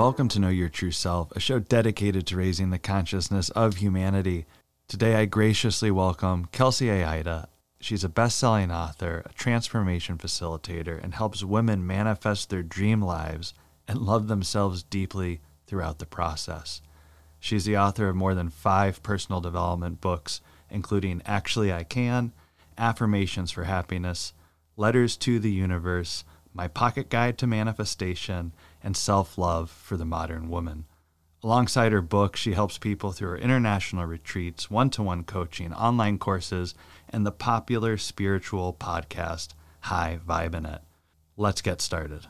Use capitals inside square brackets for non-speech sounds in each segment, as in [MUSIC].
welcome to Know Your True Self, a show dedicated to raising the consciousness of humanity. Today, I graciously welcome Kelsey Aida. She's a best selling author, a transformation facilitator, and helps women manifest their dream lives and love themselves deeply throughout the process. She's the author of more than five personal development books, including Actually I Can, Affirmations for Happiness, Letters to the Universe, My Pocket Guide to Manifestation, and Self Love for the Modern Woman. Alongside her book, she helps people through her international retreats, one to one coaching, online courses, and the popular spiritual podcast, High Vibin' It. Let's get started.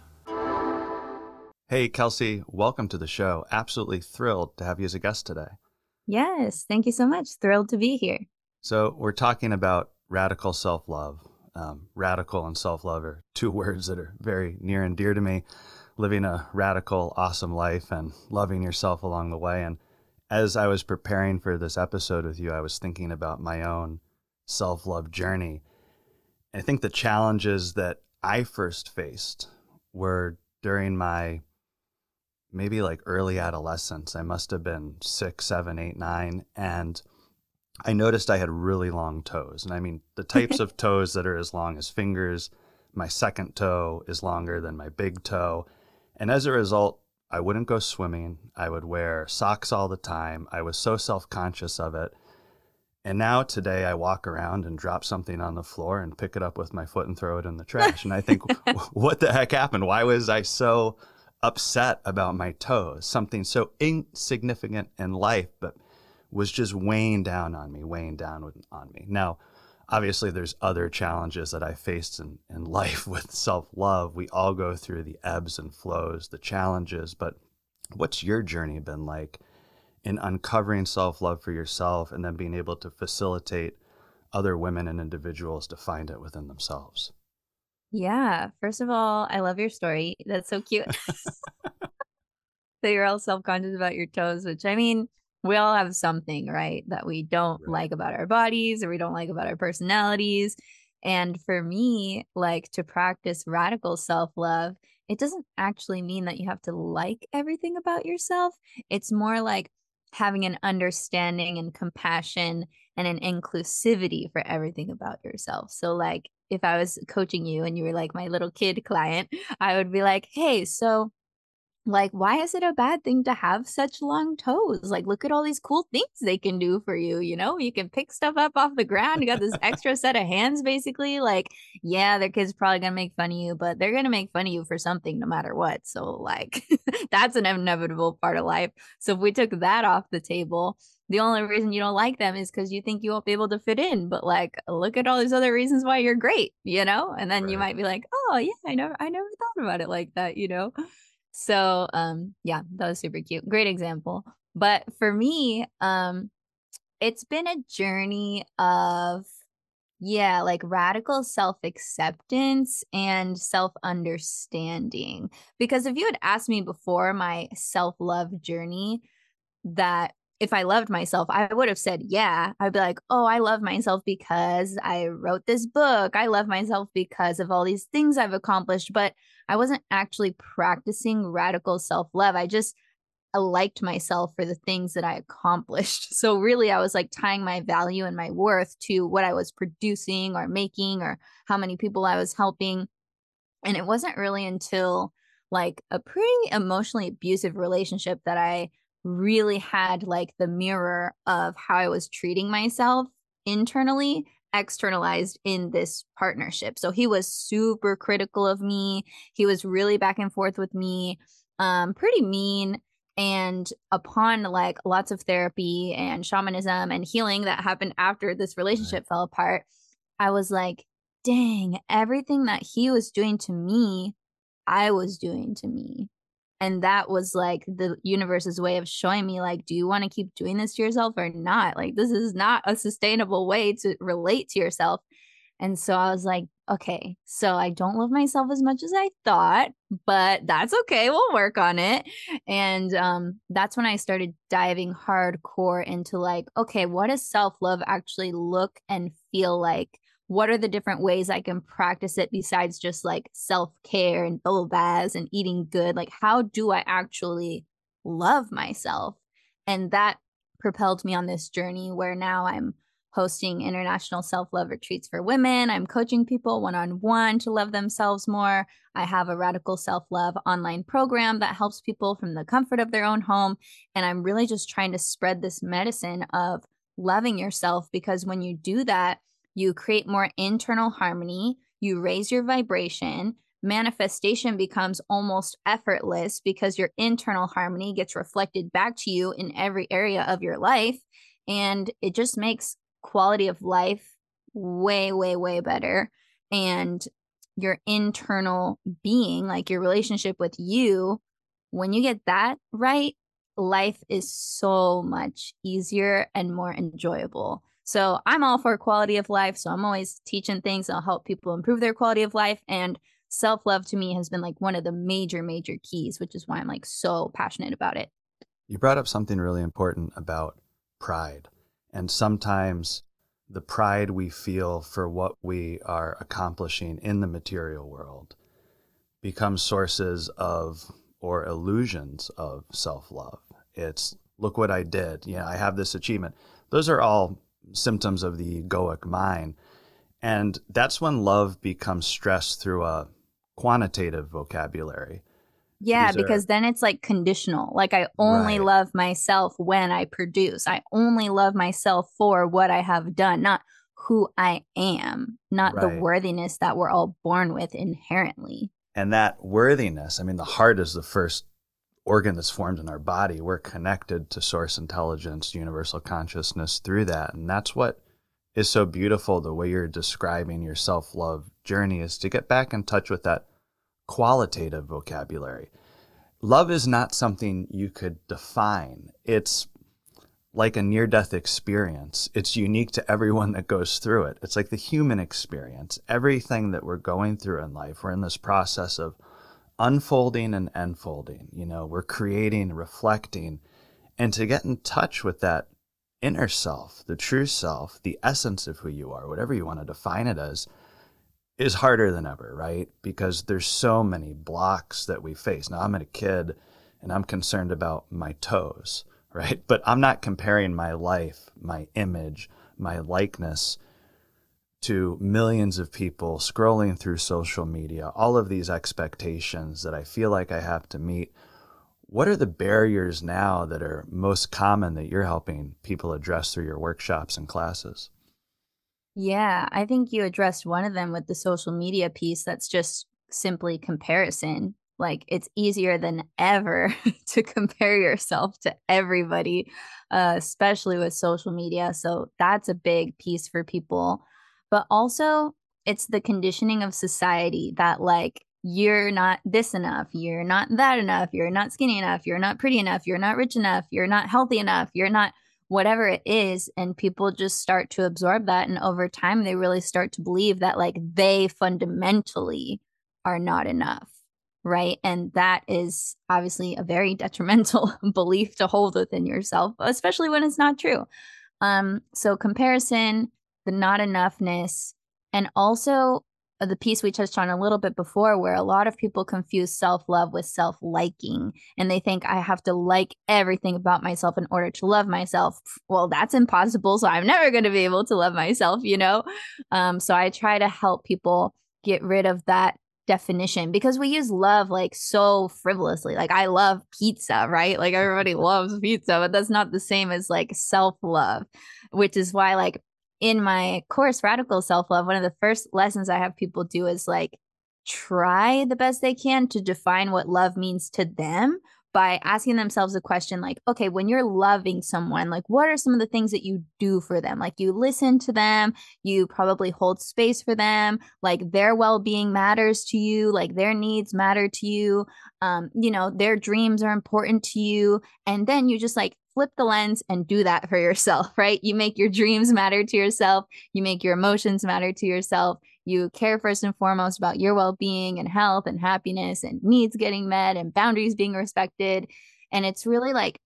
Hey, Kelsey, welcome to the show. Absolutely thrilled to have you as a guest today. Yes, thank you so much. Thrilled to be here. So, we're talking about radical self love. Um, radical and self love are two [LAUGHS] words that are very near and dear to me. Living a radical, awesome life and loving yourself along the way. And as I was preparing for this episode with you, I was thinking about my own self love journey. I think the challenges that I first faced were during my maybe like early adolescence. I must have been six, seven, eight, nine. And I noticed I had really long toes. And I mean, the types [LAUGHS] of toes that are as long as fingers. My second toe is longer than my big toe. And as a result, I wouldn't go swimming. I would wear socks all the time. I was so self conscious of it. And now today I walk around and drop something on the floor and pick it up with my foot and throw it in the trash. And I think, [LAUGHS] what the heck happened? Why was I so upset about my toes? Something so insignificant in life, but was just weighing down on me, weighing down on me. Now, obviously, there's other challenges that I faced in, in [LAUGHS] life with self love. We all go through the ebbs and flows, the challenges, but what's your journey been like in uncovering self love for yourself and then being able to facilitate other women and individuals to find it within themselves? Yeah. First of all, I love your story. That's so cute. [LAUGHS] that you're all self conscious about your toes, which I mean, we all have something, right, that we don't right. like about our bodies or we don't like about our personalities. And for me, like to practice radical self love, it doesn't actually mean that you have to like everything about yourself. It's more like having an understanding and compassion and an inclusivity for everything about yourself. So, like, if I was coaching you and you were like my little kid client, I would be like, hey, so like why is it a bad thing to have such long toes? Like look at all these cool things they can do for you you know? You can pick stuff up off the ground you got this [LAUGHS] extra set of hands basically like yeah their kids probably gonna make fun of you but they're gonna make fun of you for something no matter what. So like [LAUGHS] that's an inevitable part of life. So if we took that off the table the only reason you don't like them is because you think you won't be able to fit in but like look at all these other reasons why you're great you know? And then right. you might be like oh yeah i never i never thought about it like that you know so um yeah, that was super cute. Great example. But for me, um it's been a journey of yeah, like radical self-acceptance and self-understanding. Because if you had asked me before my self-love journey that if I loved myself, I would have said, yeah. I'd be like, oh, I love myself because I wrote this book. I love myself because of all these things I've accomplished. But I wasn't actually practicing radical self love. I just I liked myself for the things that I accomplished. [LAUGHS] So really, I was like tying my value and my worth to what I was producing or making or how many people I was helping. And it wasn't really until like a pretty emotionally abusive relationship that I really had like the mirror of how I was treating myself internally externalized in this partnership. So he was super critical of me. He was really back and forth with me, um, pretty mean. And upon like lots of therapy and shamanism and healing that happened after this relationship fell apart, I was like, dang, everything that he was doing to me, I was doing to me and that was like the universe's way of showing me like do you want to keep doing this to yourself or not? Like this is not a sustainable way to relate to yourself. And so i was like okay so i don't love myself as much as i thought but that's okay we'll work on it. And um that's when i started diving hardcore into like okay what does self-love actually look and feel like what are the different ways I can practice it besides just like self care and bubble baths and eating good? Like, how do I actually love myself? And that propelled me on this journey where now I'm hosting international self love retreats for women. I'm coaching people one on one to love themselves more. I have a radical self love online program that helps people from the comfort of their own home. And I'm really just trying to spread this medicine of loving yourself because when you do that, you create more internal harmony, you raise your vibration. Manifestation becomes almost effortless because your internal harmony gets reflected back to you in every area of your life. And it just makes quality of life way, way, way better. And your internal being, like your relationship with you, when you get that right, life is so much easier and more enjoyable. So I'm all for quality of life. So I'm always teaching things that'll help people improve their quality of life. And self love to me has been like one of the major, major keys, which is why I'm like so passionate about it. You brought up something really important about pride. And sometimes the pride we feel for what we are accomplishing in the material world becomes sources of or illusions of self love. It's look what I did. Yeah, I have this achievement. Those are all symptoms of the egoic mind. And that's when love becomes stressed through a quantitative vocabulary. Yeah, because then it's like conditional. Like I only right. love myself when I produce. I only love myself for what I have done, not who I am, not right. the worthiness that we're all born with inherently. And that worthiness, I mean, the heart is the first organ that's formed in our body. We're connected to source intelligence, universal consciousness through that. And that's what is so beautiful. The way you're describing your self love journey is to get back in touch with that qualitative vocabulary. Love is not something you could define. It's like a near death experience. It's unique to everyone that goes through it. It's like the human experience. Everything that we're going through in life, we're in this process of unfolding and enfolding. You know, we're creating, reflecting, and to get in touch with that inner self, the true self, the essence of who you are, whatever you want to define it as, is harder than ever, right? Because there's so many blocks that we face. Now, I'm a kid and I'm concerned about my toes, [LAUGHS] right? But I'm not comparing my life, my image, my likeness to millions of people scrolling through social media, all of these expectations that I feel like I have to meet. What are the barriers now that are most common that you're helping people address through your workshops and classes? Yeah, I think you addressed one of them with the social media piece that's just simply comparison. Like it's easier than ever [LAUGHS] to compare yourself to everybody, uh, especially with social media. So that's a big piece for people but also it's the conditioning of society that like you're not this enough, you're not that enough, you're not skinny enough, you're not pretty enough, you're not rich enough, you're not healthy enough, you're not whatever it is and people just start to absorb that and over time they really start to believe that like they fundamentally are not enough right? And that is obviously a very [LAUGHS] detrimental [LAUGHS] belief to hold within yourself especially when it's not true. Um so comparison the not enoughness, and also uh, the piece we touched on a little bit before, where a lot of people confuse self love with self liking. And they think I have to like everything about myself in order to love myself. Well, that's impossible. So I'm never going to be able to love myself, you know? Um, so I try to help people get rid of that definition because we use love like so frivolously. Like I love pizza, right? Like everybody loves pizza, but that's not the same as like self love, which is why like in my course, Radical Self Love, one of the first lessons I have people do is like try the best they can to define what love means to them by asking themselves a question like, okay, when you're loving someone, like, what are some of the things that you do for them? Like, you listen to them, you probably hold space for them, like, their well being matters to you, like, their needs matter to you, um, you know, their dreams are important to you. And then you just like flip the lens and do that for yourself, [LAUGHS] right? You make your dreams matter to yourself, you make your emotions matter to yourself. You care first and foremost about your well being and health and happiness and needs getting met and boundaries being respected. And it's really like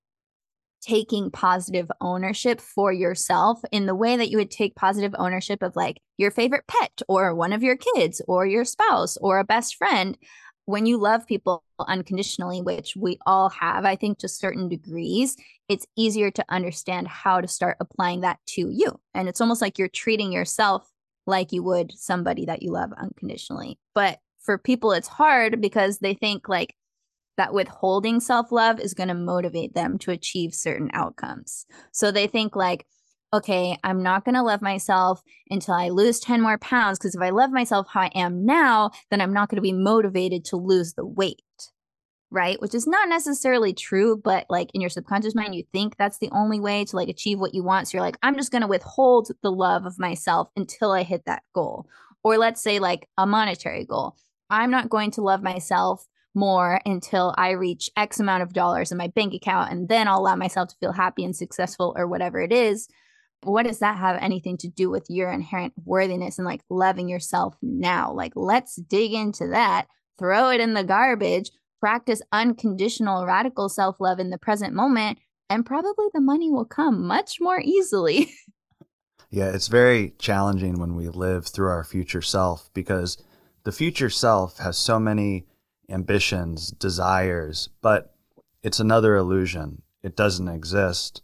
taking positive ownership for yourself in the way that you would take positive ownership of like your favorite pet or one of your kids or your spouse or a best friend. When you love people unconditionally, which we all have, I think to certain degrees, it's easier to understand how to start applying that to you. And it's almost like you're treating yourself like you would somebody that you love unconditionally. But for people, it's hard because they think like that withholding self love is going to motivate them to achieve certain outcomes. So they think, like, okay, I'm not going to love myself until I lose 10 more pounds. Because if I love myself how I am now, then I'm not going to be motivated to lose the weight. Right. Which is not necessarily true, but like in your subconscious mind, you think that's the only way to like achieve what you want. So you're like, I'm just going to withhold the love of myself until I hit that goal. Or let's say like a monetary goal. I'm not going to love myself more until I reach X amount of dollars in my bank account. And then I'll allow myself to feel happy and successful or whatever it is. What does that have anything to do with your inherent worthiness and like loving yourself now? Like, let's dig into that, throw it in the garbage, practice unconditional, radical self love in the present moment, and probably the money will come much more easily. [LAUGHS] yeah, it's very challenging when we live through our future self because the future self has so many ambitions, desires, but it's another illusion. It doesn't exist.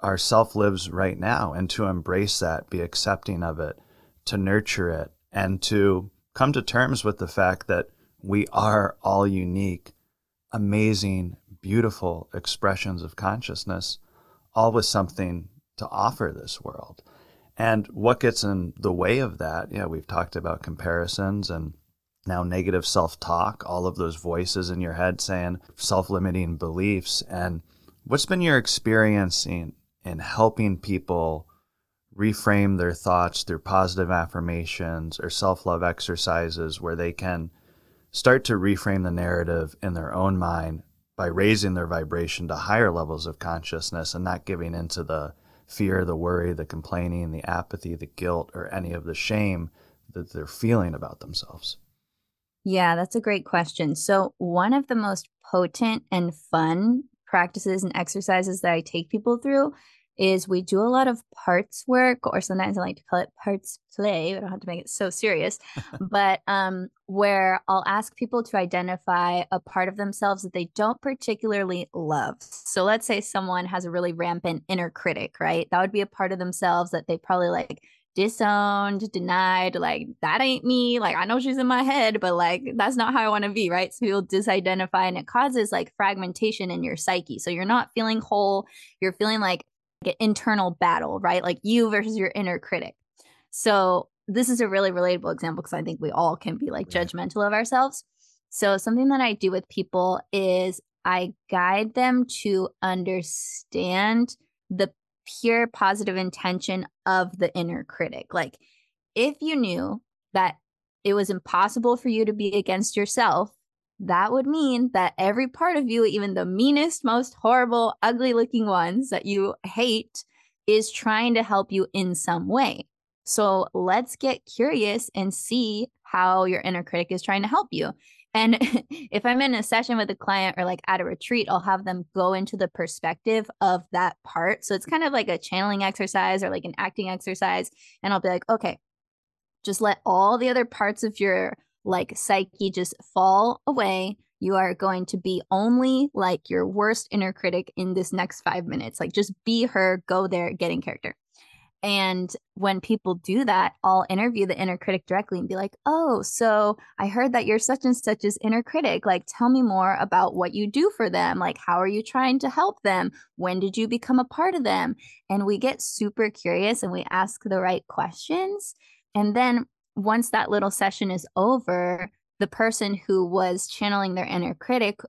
Our self lives right now, and to embrace that, be accepting of it, to nurture it, and to come to terms with the fact that we are all unique, amazing, beautiful expressions of consciousness, all with something to offer this world. And what gets in the way of that? Yeah, we've talked about comparisons and now negative self talk, all of those voices in your head saying self limiting beliefs. And what's been your experience in helping people reframe their thoughts through positive affirmations or self love exercises where they can start to reframe the narrative in their own mind by raising their vibration to higher levels of consciousness and not giving into the fear, the worry, the complaining, the apathy, the guilt, or any of the shame that they're feeling about themselves? Yeah, that's a great question. So, one of the most potent and fun practices and exercises that I take people through is we do a lot of parts work, or sometimes I like to call it parts play. I don't have to make it so serious, [LAUGHS] but um, where I'll ask people to identify a part of themselves that they don't particularly love. So let's say someone has a really rampant inner critic, right? That would be a part of themselves that they probably like disowned, denied, like that ain't me. Like I know she's in my head, but like that's not how I want to be, right? So you'll disidentify and it causes like fragmentation in your psyche. So you're not feeling whole, you're feeling like an internal battle, right? Like you versus your inner critic. So this is a really relatable example because I think we all can be like judgmental of ourselves. So something that I do with people is I guide them to understand the pure positive intention of the inner critic. Like, if you knew that it was impossible for you to be against yourself, that would mean that every part of you, even the meanest, most horrible, ugly looking ones that you hate, is trying to help you in some way. So let's get curious and see how your inner critic is trying to help you. And [LAUGHS] if I'm in a session with a client or like at a retreat, I'll have them go into the perspective of that part. So it's kind of like a channeling exercise or like an acting exercise. And I'll be like, okay, just let all the other parts of your like psyche just fall away. You are going to be only like your worst inner critic in this next five minutes. Like just be her, go there, get in character. And when people do that, I'll interview the inner critic directly and be like, Oh, so I heard that you're such and such as inner critic. Like, tell me more about what you do for them. Like, how are you trying to help them? When did you become a part of them? And we get super curious and we ask the right questions. And then once that little session is over, the person who was channeling their inner critic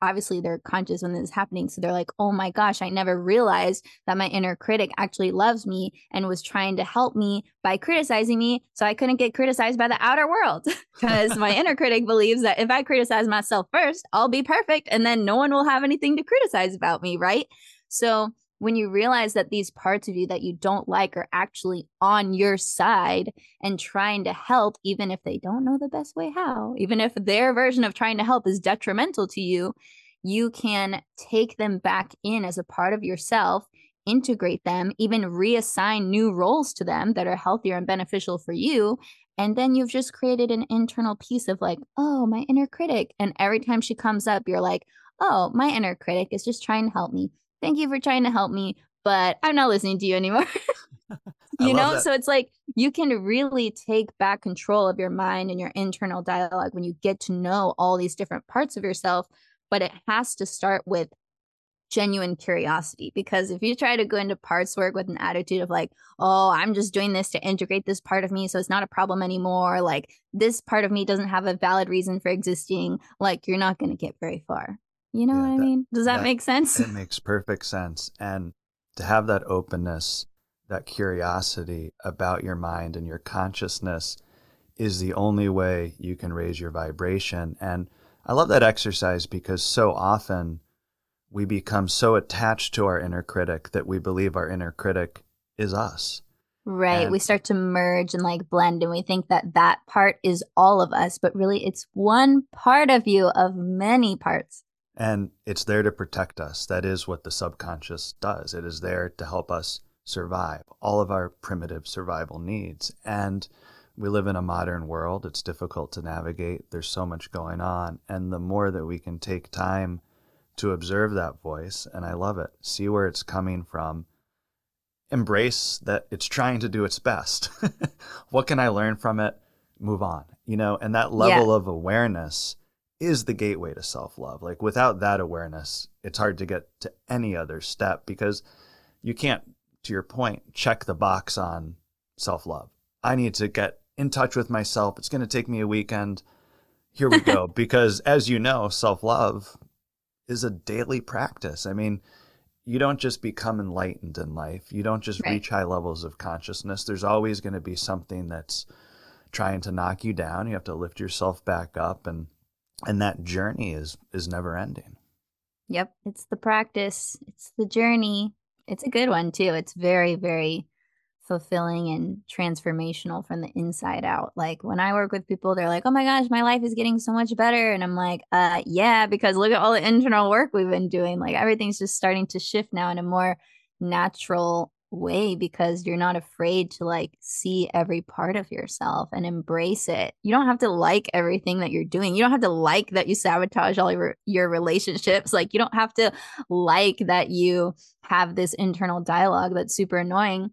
obviously they're conscious when this is happening. So they're like, oh my gosh, I never realized that my inner critic actually loves me and was trying to help me by criticizing me. So I couldn't get criticized by the outer world [LAUGHS] because my inner critic believes that if I criticize myself first, I'll be perfect and then no one will have anything to criticize about me. Right. So when you realize that these parts of you that you don't like are actually on your side and trying to help, even if they don't know the best way how, even if their version of trying to help is detrimental to you, you can take them back in as a part of yourself, integrate them, even reassign new roles to them that are healthier and beneficial for you. And then you've just created an internal piece of like, oh, my inner critic. And every time she comes up, you're like, oh, my inner critic is just trying to help me. Thank you for trying to help me, but I'm not listening to you anymore. [LAUGHS] you know, that. so it's like you can really take back control of your mind and your internal dialogue when you get to know all these different parts of yourself. But it has to start with genuine curiosity because if you try to go into parts work with an attitude of like oh i'm just doing this to integrate this part of me so it's not a problem anymore like this part of me doesn't have a valid reason for existing like you're not going to get very far you know yeah, what I mean? Does that, that, make sense? It makes perfect sense. And to have that openness, that curiosity about your mind and your consciousness is the only way you can raise your vibration. And I love that exercise because so often we become so attached to our inner critic that we believe our inner critic is us. Right. And we start to merge and like blend, and we think that that part is all of us, but really it's one part of you of many parts. And it's there to protect us. That is what the subconscious does. It is there to help us survive all of our primitive survival needs. And we live in a modern world. It's difficult to navigate. There's so much going on. And the more that we can take time to observe that voice, and I love it, see where it's coming from, embrace that it's trying to do its best. [LAUGHS] what can I learn from it? Move on. You know, and that level yeah. of awareness is the gateway to self love. Like without that awareness, it's hard to get to any other step because you can't, to your point, check the box on self love. I need to get in touch with myself. It's going to take me a weekend. Here we [LAUGHS] go. because as you know, self love is a daily practice. I mean, you don't just become enlightened in life, you don't just right. reach high levels of consciousness. There's always going to be something that's trying to knock you down. You have to lift yourself back up and and that journey is is never ending. Yep it's the practice it's the journey. It's a good one too. It's very very fulfilling and transformational from the inside out. Like when i work with people they're like oh my gosh my life is getting so much better. And i'm like uh yeah because look at all the internal work we've been doing. Like everything's just starting to shift now in a more natural way because you're not afraid to like see every part of yourself and embrace it. You don't have to like everything that you're doing. You don't have to like that you sabotage all your your relationships. Like you don't have to like that you have this internal dialogue that's super annoying,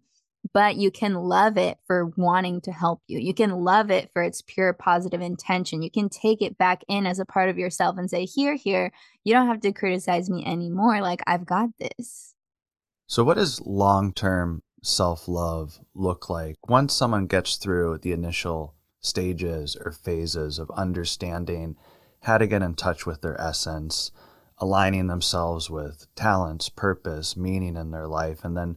but you can love it for wanting to help you. You can love it for its pure positive intention. You can take it back in as a part of yourself and say, "Here, here, you don't have to criticize me anymore. Like I've got this." So, what does long term self love look like once someone gets through the initial stages or phases of understanding how to get in touch with their essence, aligning themselves with talents, purpose, meaning in their life, and then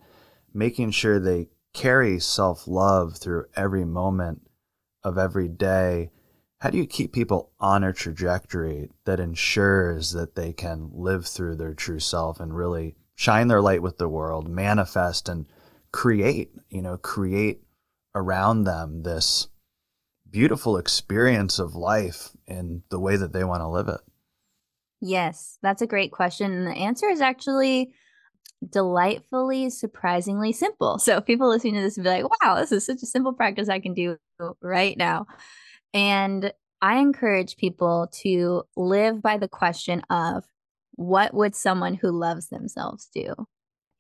making sure they carry self love through every moment of every day? How do you keep people on a trajectory that ensures that they can live through their true self and really shine their light with the world, manifest and create, you know, create around them this beautiful experience of life in the way that they want to live it? Yes, that's a great question. And the answer is actually delightfully, surprisingly simple. So people listening to this will be like, wow, this is such a simple practice I can do right now. And I encourage people to live by the question of what would someone who loves themselves do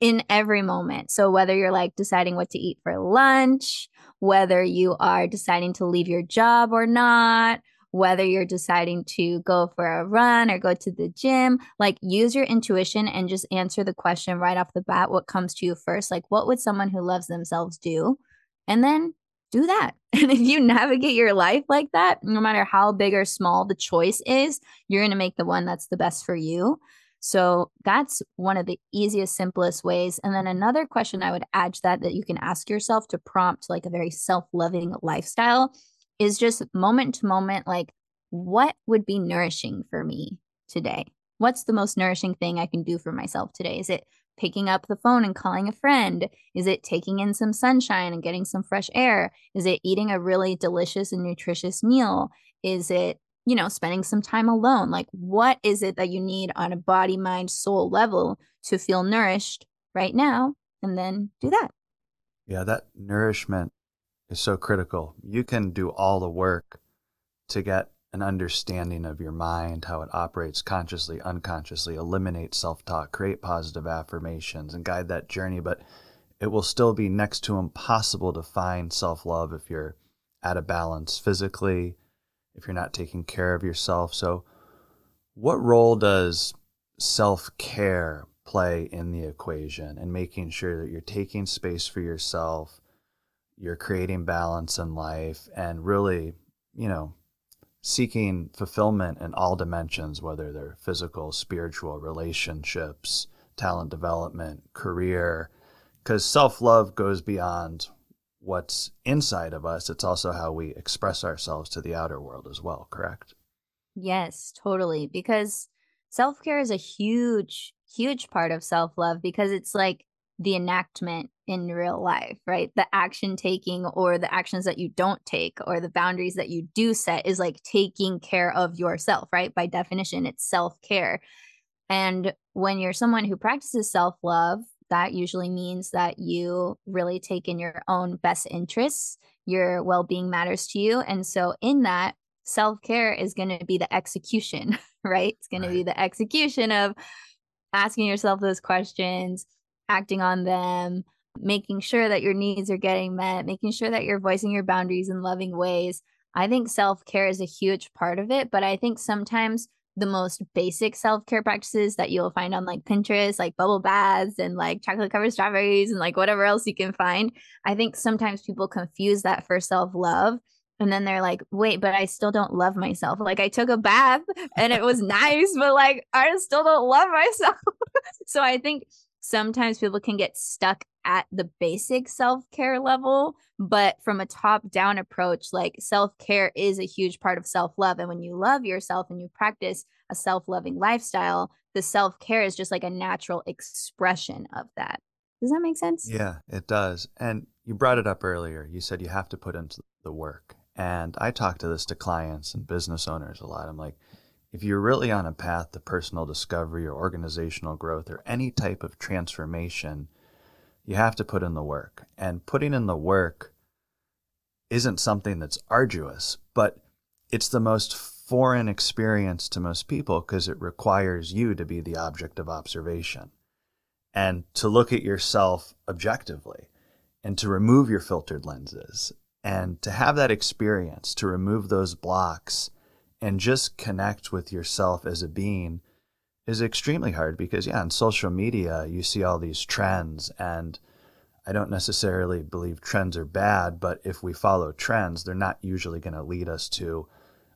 in every moment? So, whether you're like deciding what to eat for lunch, whether you are deciding to leave your job or not, whether you're deciding to go for a run or go to the gym, like use your intuition and just answer the question right off the bat what comes to you first. Like, what would someone who loves themselves do? And then do that. [LAUGHS] And if you navigate your life like that, no matter how big or small the choice is, you're going to make the one that's the best for you. So that's one of the easiest, simplest ways. And then another question I would add to that that you can ask yourself to prompt like a very self loving lifestyle is just moment to moment, like, what would be nourishing for me today? What's the most nourishing thing I can do for myself today? Is it picking up the phone and calling a friend? Is it taking in some sunshine and getting some fresh air? Is it eating a really delicious and nutritious meal? Is it you know, spending some time alone. Like, what is it that you need on a body, mind, soul level to feel nourished right now? And then do that. Yeah, that nourishment is so critical. You can do all the work to get an understanding of your mind, how it operates consciously, unconsciously, eliminate self talk, create positive affirmations, and guide that journey. But it will still be next to impossible to find self love if you're out of balance physically, if you're not taking care of yourself. So, what role does self care play in the equation and making sure that you're taking space for yourself, you're creating balance in life, and really, you know, seeking fulfillment in all dimensions, whether they're physical, spiritual, relationships, talent development, career, because self love goes beyond what's inside of us. It's also how we express ourselves to the outer world as well, correct? Yes, totally. Because self care is a huge, huge part of self love because it's like the enactment in real life, right? The action taking or the actions that you don't take or the boundaries that you do set is like taking care of yourself, right? By definition, it's self care. And when you're someone who practices self love, that usually means that you really take in your own best interests. Your well being matters to you. And so, in that, self care is going to be the execution, [LAUGHS] right? It's going right. to be the execution of asking yourself those questions, acting on them, making sure that your needs are getting met, making sure that you're voicing your boundaries in loving ways. I think self care is a huge part of it, but I think sometimes the most basic self care practices that you'll find on like Pinterest, like bubble baths and like chocolate covered strawberries and like whatever else you can find. I think sometimes people confuse that for self love. And then they're like, wait, but I still don't love myself. Like I took a bath [LAUGHS] and it was nice, but like I still don't love myself. [LAUGHS] so I think sometimes people can get stuck at the basic self care level, but from a top down approach, like self care is a huge part of self love. And when you love yourself and you practice a self loving lifestyle, the self care is just like a natural expression of that. Does that make sense? Yeah, it does. And you brought it up earlier. You said you have to put into the work. And I talk to this to clients and business owners a lot. I'm like, if you're really on a path to personal discovery or organizational growth or any type of transformation, you have to put in the work. And putting in the work isn't something that's arduous, but it's the most foreign experience to most people because it requires you to be the object of observation and to look at yourself objectively and to remove your filtered lenses and to have that experience, to remove those blocks and just connect with yourself as a being is extremely hard because yeah on social media you see all these trends and i don't necessarily believe trends are bad but if we follow trends they're not usually going to lead us to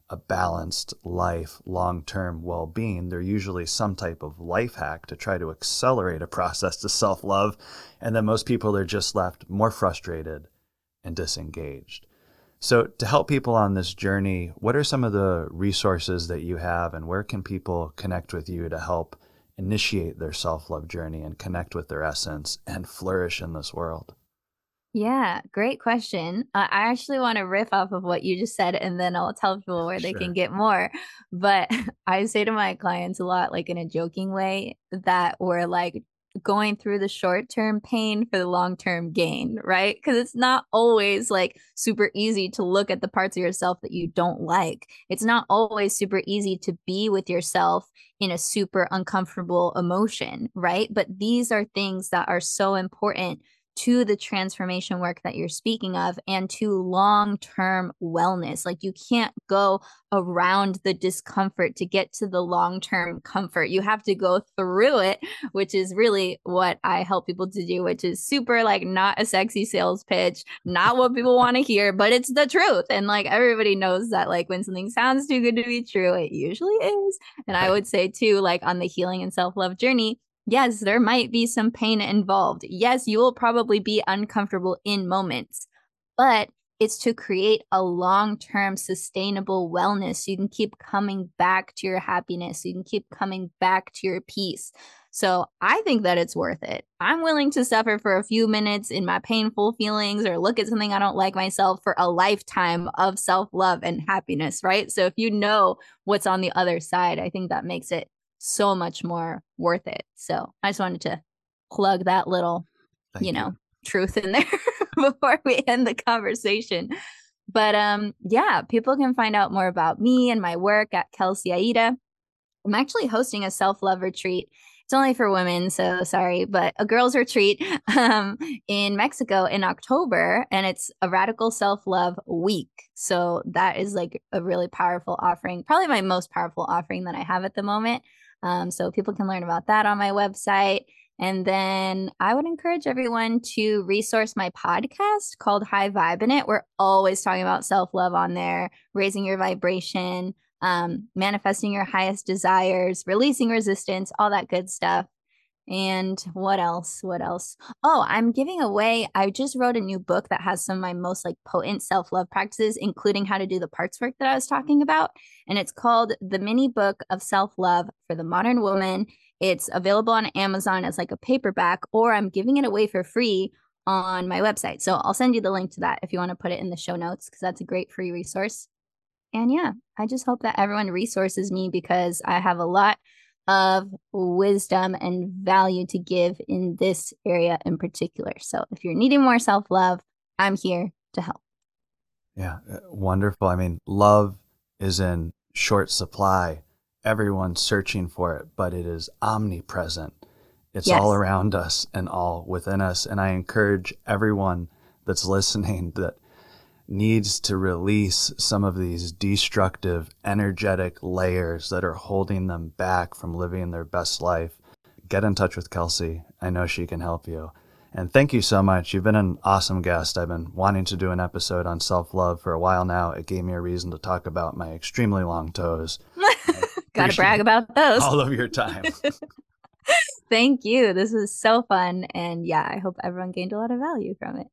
a balanced life long-term well-being. They're usually some type of life hack to try to accelerate a process to self-love and then most people are just left more frustrated and disengaged so, to help people on this journey, what are some of the resources that you have, and where can people connect with you to help initiate their self love journey and connect with their essence and flourish in this world? Yeah, great question. Uh, I actually want to riff off of what you just said, and then I'll tell people where they can get more. But [LAUGHS] I say to my clients a lot, like in a joking way, that we're like going through the short term pain for the long term gain, right? Because it's not always like super easy to look at the parts of yourself that you don't like. It's not always super easy to be with yourself in a super uncomfortable emotion, right? But these are things that are so important to the transformation work that you're speaking of and to long term wellness. Like you can't go around the discomfort to get to the long term comfort. You have to go through it, which is really what I help people to do, which is super like not a sexy sales pitch, not what people want to hear, but it's the truth. And like everybody knows that like when something sounds too good to be true, it usually is. And I would say too, like on the healing and self love journey, yes, there might be some pain involved. Yes, you will probably be uncomfortable in moments, but it's to create a long term sustainable wellness. You can keep coming back to your happiness. You can keep coming back to your peace. So I think that it's worth it. I'm willing to suffer for a few minutes in my painful feelings or look at something I don't like myself for a lifetime of self love and happiness, right? So if you know what's on the other side, I think that makes it so much more worth it. So I just wanted to plug that little, you know, you. truth in there [LAUGHS] before we end the conversation. But um, yeah, people can find out more about me and my work at Kelsey Aida. I'm actually hosting a self love retreat it's only for women, so sorry, but a girls' retreat [LAUGHS] um, in Mexico in October, and it's a radical self love week. So that is like a really powerful offering, probably my most powerful offering that I have at the moment. Um, so people can learn about that on my website. And then I would encourage everyone to resource my podcast called High Vibin' It. We're always talking about self love on there, raising your vibration, um, manifesting your highest desires, releasing resistance, all that good stuff. And what else? What else? Oh, I'm giving away. I just wrote a new book that has some of my most like potent self love practices, including how to do the parts work that I was talking about. And it's called The Mini Book of Self Love for the Modern Woman. It's available on Amazon as like a paperback, or I'm giving it away for free on my website. So I'll send you the link to that if you want to put it in the show notes because that's a great free resource. And yeah, I just hope that everyone resources me because I have a lot of wisdom and value to give in this area in particular. So if you're needing more self love, I'm here to help. Yeah, uh, wonderful. I mean, love is in short supply. Everyone's searching for it, but it is omnipresent. It's yes. all around us and all within us. And I encourage everyone that's listening [LAUGHS] that needs to release some of these destructive, energetic layers that are holding them back from living their best life, get in touch with Kelsey. I know she can help you. And thank you so much. You've been an awesome guest. I've been wanting to do an episode on self love for a while now. It gave me a reason to talk about my extremely long toes. [LAUGHS] Gotta brag about those. All of your time. [LAUGHS] [LAUGHS] Thank you. This was so fun. And yeah, I hope everyone gained a lot of value from it.